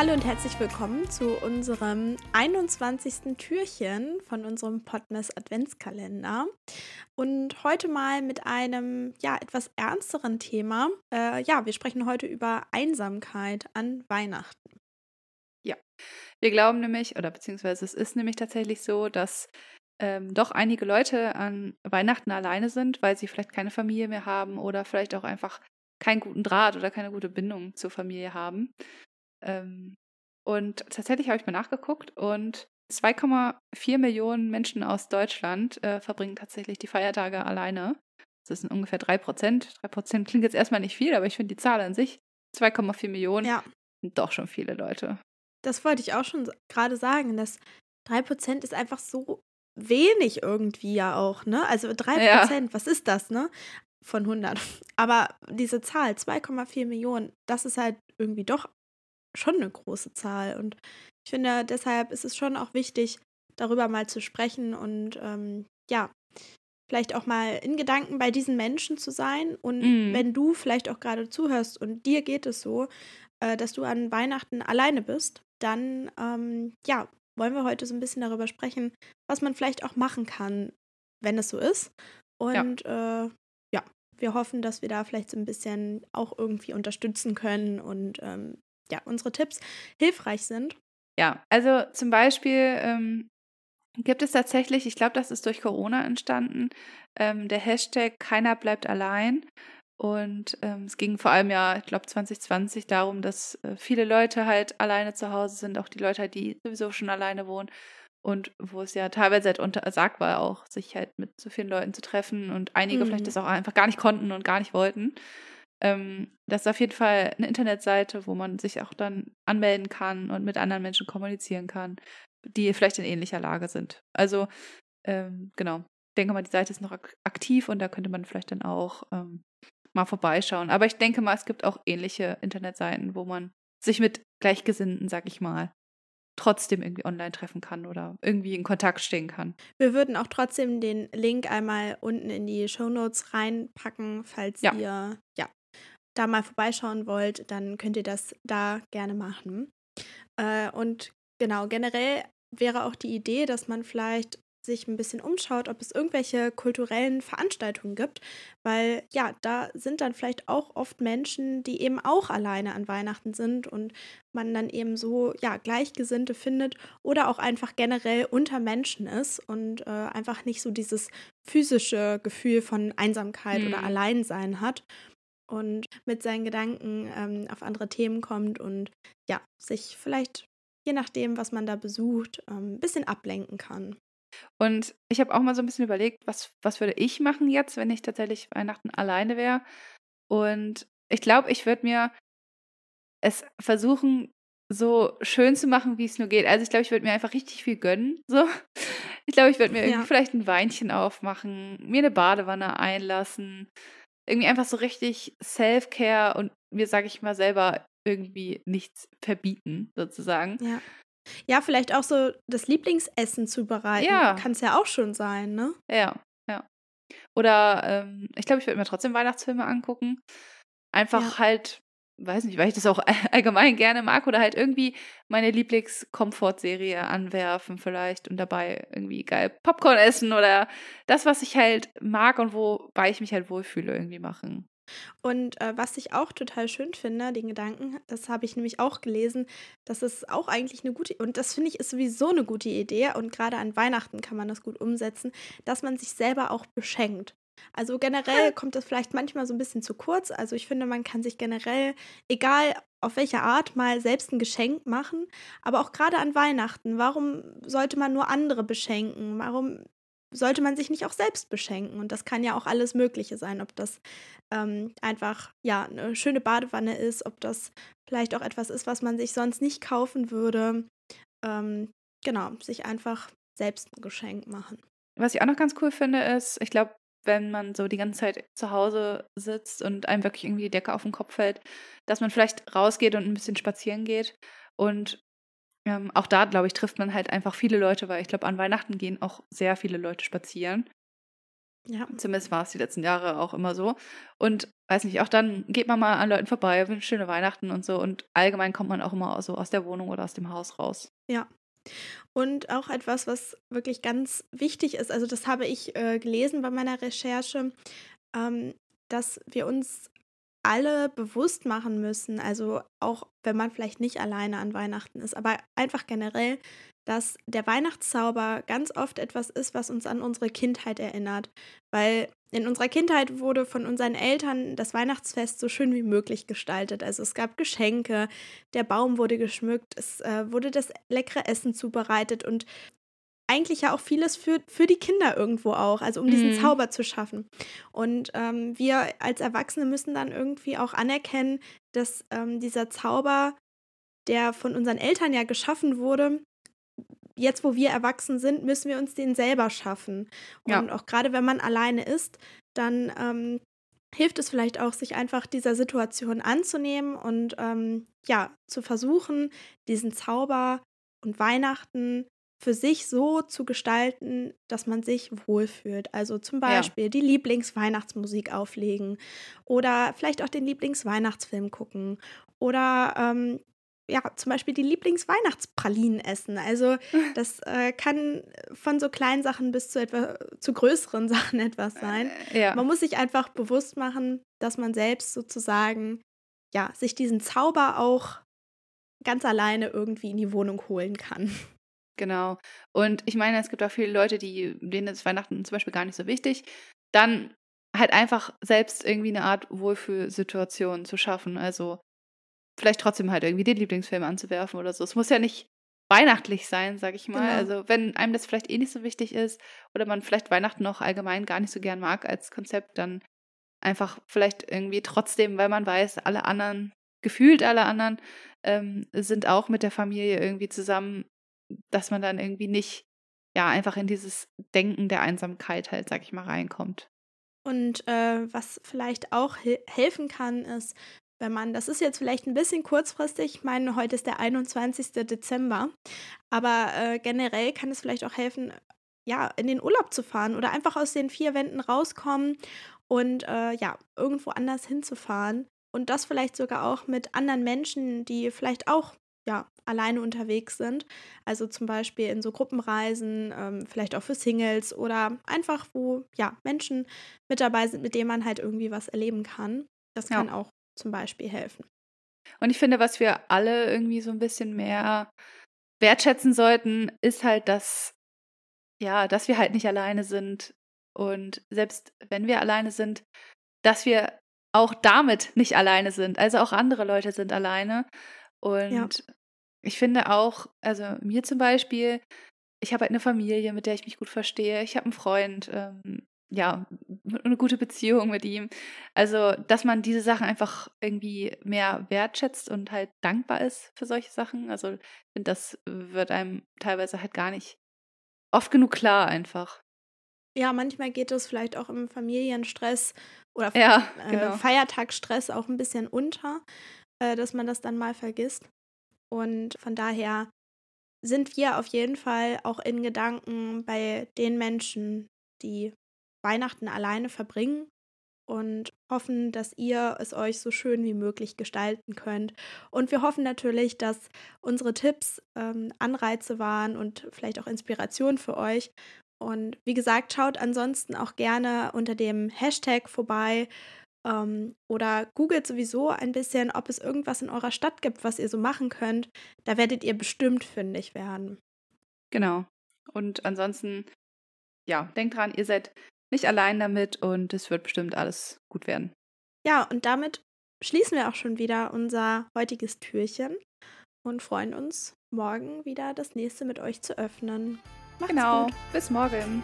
Hallo und herzlich willkommen zu unserem 21. Türchen von unserem Podmess Adventskalender. Und heute mal mit einem ja etwas ernsteren Thema. Äh, ja, wir sprechen heute über Einsamkeit an Weihnachten. Ja, wir glauben nämlich, oder beziehungsweise es ist nämlich tatsächlich so, dass ähm, doch einige Leute an Weihnachten alleine sind, weil sie vielleicht keine Familie mehr haben oder vielleicht auch einfach keinen guten Draht oder keine gute Bindung zur Familie haben. Ähm, und tatsächlich habe ich mal nachgeguckt und 2,4 Millionen Menschen aus Deutschland äh, verbringen tatsächlich die Feiertage alleine. Das sind ungefähr 3 Prozent. 3 Prozent klingt jetzt erstmal nicht viel, aber ich finde die Zahl an sich, 2,4 Millionen, ja. sind doch schon viele Leute. Das wollte ich auch schon gerade sagen, dass 3 Prozent ist einfach so wenig irgendwie ja auch, ne? Also 3 Prozent, ja. was ist das, ne? Von 100. Aber diese Zahl, 2,4 Millionen, das ist halt irgendwie doch schon eine große Zahl. Und ich finde, deshalb ist es schon auch wichtig, darüber mal zu sprechen und ähm, ja, vielleicht auch mal in Gedanken bei diesen Menschen zu sein. Und mm. wenn du vielleicht auch gerade zuhörst und dir geht es so, äh, dass du an Weihnachten alleine bist, dann ähm, ja, wollen wir heute so ein bisschen darüber sprechen, was man vielleicht auch machen kann, wenn es so ist. Und ja, äh, ja wir hoffen, dass wir da vielleicht so ein bisschen auch irgendwie unterstützen können und ähm, ja, unsere Tipps hilfreich sind. Ja, also zum Beispiel ähm, gibt es tatsächlich, ich glaube, das ist durch Corona entstanden, ähm, der Hashtag Keiner bleibt allein. Und ähm, es ging vor allem ja, ich glaube, 2020 darum, dass äh, viele Leute halt alleine zu Hause sind, auch die Leute, die sowieso schon alleine wohnen. Und wo es ja teilweise halt untersagt war, auch sich halt mit so vielen Leuten zu treffen und einige mhm. vielleicht das auch einfach gar nicht konnten und gar nicht wollten. Ähm, das ist auf jeden Fall eine Internetseite, wo man sich auch dann anmelden kann und mit anderen Menschen kommunizieren kann, die vielleicht in ähnlicher Lage sind. Also, ähm, genau. Ich denke mal, die Seite ist noch ak aktiv und da könnte man vielleicht dann auch ähm, mal vorbeischauen. Aber ich denke mal, es gibt auch ähnliche Internetseiten, wo man sich mit Gleichgesinnten, sag ich mal, trotzdem irgendwie online treffen kann oder irgendwie in Kontakt stehen kann. Wir würden auch trotzdem den Link einmal unten in die Show Notes reinpacken, falls ja. ihr ja da mal vorbeischauen wollt, dann könnt ihr das da gerne machen. Äh, und genau, generell wäre auch die Idee, dass man vielleicht sich ein bisschen umschaut, ob es irgendwelche kulturellen Veranstaltungen gibt, weil ja, da sind dann vielleicht auch oft Menschen, die eben auch alleine an Weihnachten sind und man dann eben so ja Gleichgesinnte findet oder auch einfach generell unter Menschen ist und äh, einfach nicht so dieses physische Gefühl von Einsamkeit hm. oder Alleinsein hat und mit seinen Gedanken ähm, auf andere Themen kommt und ja, sich vielleicht, je nachdem, was man da besucht, ähm, ein bisschen ablenken kann. Und ich habe auch mal so ein bisschen überlegt, was, was würde ich machen jetzt, wenn ich tatsächlich Weihnachten alleine wäre. Und ich glaube, ich würde mir es versuchen, so schön zu machen, wie es nur geht. Also ich glaube, ich würde mir einfach richtig viel gönnen. So. Ich glaube, ich würde mir irgendwie ja. vielleicht ein Weinchen aufmachen, mir eine Badewanne einlassen, irgendwie einfach so richtig Self-Care und mir, sage ich mal, selber irgendwie nichts verbieten, sozusagen. Ja. Ja, vielleicht auch so das Lieblingsessen zubereiten. Ja. Kann es ja auch schon sein, ne? Ja, ja. Oder ähm, ich glaube, ich würde mir trotzdem Weihnachtsfilme angucken. Einfach ja. halt weiß nicht, weil ich das auch allgemein gerne mag oder halt irgendwie meine Lieblings-Komfort-Serie anwerfen vielleicht und dabei irgendwie geil Popcorn essen oder das, was ich halt mag und wobei ich mich halt wohlfühle, irgendwie machen. Und äh, was ich auch total schön finde, den Gedanken, das habe ich nämlich auch gelesen, das ist auch eigentlich eine gute, und das finde ich ist sowieso eine gute Idee und gerade an Weihnachten kann man das gut umsetzen, dass man sich selber auch beschenkt. Also generell kommt das vielleicht manchmal so ein bisschen zu kurz. Also ich finde, man kann sich generell, egal auf welche Art, mal selbst ein Geschenk machen. Aber auch gerade an Weihnachten, warum sollte man nur andere beschenken? Warum sollte man sich nicht auch selbst beschenken? Und das kann ja auch alles Mögliche sein, ob das ähm, einfach ja eine schöne Badewanne ist, ob das vielleicht auch etwas ist, was man sich sonst nicht kaufen würde. Ähm, genau, sich einfach selbst ein Geschenk machen. Was ich auch noch ganz cool finde, ist, ich glaube, wenn man so die ganze Zeit zu Hause sitzt und einem wirklich irgendwie die Decke auf den Kopf fällt, dass man vielleicht rausgeht und ein bisschen spazieren geht. Und ähm, auch da, glaube ich, trifft man halt einfach viele Leute, weil ich glaube, an Weihnachten gehen auch sehr viele Leute spazieren. Ja. Zumindest war es die letzten Jahre auch immer so. Und weiß nicht, auch dann geht man mal an Leuten vorbei, wünscht schöne Weihnachten und so. Und allgemein kommt man auch immer so aus der Wohnung oder aus dem Haus raus. Ja. Und auch etwas, was wirklich ganz wichtig ist, also das habe ich äh, gelesen bei meiner Recherche, ähm, dass wir uns alle bewusst machen müssen, also auch wenn man vielleicht nicht alleine an Weihnachten ist, aber einfach generell, dass der Weihnachtszauber ganz oft etwas ist, was uns an unsere Kindheit erinnert. Weil in unserer Kindheit wurde von unseren Eltern das Weihnachtsfest so schön wie möglich gestaltet. Also es gab Geschenke, der Baum wurde geschmückt, es äh, wurde das leckere Essen zubereitet und eigentlich ja auch vieles für, für die Kinder irgendwo auch, also um diesen mhm. Zauber zu schaffen. Und ähm, wir als Erwachsene müssen dann irgendwie auch anerkennen, dass ähm, dieser Zauber, der von unseren Eltern ja geschaffen wurde, jetzt, wo wir erwachsen sind, müssen wir uns den selber schaffen. Und ja. auch gerade wenn man alleine ist, dann ähm, hilft es vielleicht auch, sich einfach dieser Situation anzunehmen und ähm, ja, zu versuchen, diesen Zauber und Weihnachten für sich so zu gestalten, dass man sich wohlfühlt. Also zum Beispiel ja. die Lieblingsweihnachtsmusik auflegen oder vielleicht auch den Lieblingsweihnachtsfilm gucken oder ähm, ja, zum Beispiel die Lieblingsweihnachtspralinen essen. Also das äh, kann von so kleinen Sachen bis zu etwa zu größeren Sachen etwas sein. Äh, ja. Man muss sich einfach bewusst machen, dass man selbst sozusagen ja sich diesen Zauber auch ganz alleine irgendwie in die Wohnung holen kann. Genau. Und ich meine, es gibt auch viele Leute, die denen ist Weihnachten zum Beispiel gar nicht so wichtig. Dann halt einfach selbst irgendwie eine Art Wohlfühlsituation zu schaffen. Also vielleicht trotzdem halt irgendwie den Lieblingsfilm anzuwerfen oder so. Es muss ja nicht weihnachtlich sein, sag ich mal. Genau. Also wenn einem das vielleicht eh nicht so wichtig ist oder man vielleicht Weihnachten noch allgemein gar nicht so gern mag als Konzept, dann einfach vielleicht irgendwie trotzdem, weil man weiß, alle anderen, gefühlt alle anderen, ähm, sind auch mit der Familie irgendwie zusammen, dass man dann irgendwie nicht, ja, einfach in dieses Denken der Einsamkeit halt, sag ich mal, reinkommt. Und äh, was vielleicht auch helfen kann, ist, wenn man, das ist jetzt vielleicht ein bisschen kurzfristig, ich meine, heute ist der 21. Dezember, aber äh, generell kann es vielleicht auch helfen, ja, in den Urlaub zu fahren oder einfach aus den vier Wänden rauskommen und äh, ja, irgendwo anders hinzufahren. Und das vielleicht sogar auch mit anderen Menschen, die vielleicht auch ja, alleine unterwegs sind. Also zum Beispiel in so Gruppenreisen, ähm, vielleicht auch für Singles oder einfach, wo ja Menschen mit dabei sind, mit denen man halt irgendwie was erleben kann. Das kann ja. auch zum Beispiel helfen. Und ich finde, was wir alle irgendwie so ein bisschen mehr wertschätzen sollten, ist halt, dass, ja, dass wir halt nicht alleine sind. Und selbst wenn wir alleine sind, dass wir auch damit nicht alleine sind. Also auch andere Leute sind alleine. Und ja. ich finde auch, also mir zum Beispiel, ich habe halt eine Familie, mit der ich mich gut verstehe. Ich habe einen Freund, ähm, ja, eine gute Beziehung mit ihm. Also, dass man diese Sachen einfach irgendwie mehr wertschätzt und halt dankbar ist für solche Sachen. Also, ich finde, das wird einem teilweise halt gar nicht oft genug klar einfach. Ja, manchmal geht es vielleicht auch im Familienstress oder ja, äh, genau. Feiertagsstress auch ein bisschen unter, äh, dass man das dann mal vergisst. Und von daher sind wir auf jeden Fall auch in Gedanken bei den Menschen, die Weihnachten alleine verbringen und hoffen, dass ihr es euch so schön wie möglich gestalten könnt. Und wir hoffen natürlich, dass unsere Tipps ähm, Anreize waren und vielleicht auch Inspiration für euch. Und wie gesagt, schaut ansonsten auch gerne unter dem Hashtag vorbei ähm, oder googelt sowieso ein bisschen, ob es irgendwas in eurer Stadt gibt, was ihr so machen könnt. Da werdet ihr bestimmt fündig werden. Genau. Und ansonsten, ja, denkt dran, ihr seid nicht allein damit und es wird bestimmt alles gut werden. Ja, und damit schließen wir auch schon wieder unser heutiges Türchen und freuen uns, morgen wieder das nächste mit euch zu öffnen. Macht's genau. Gut. Bis morgen.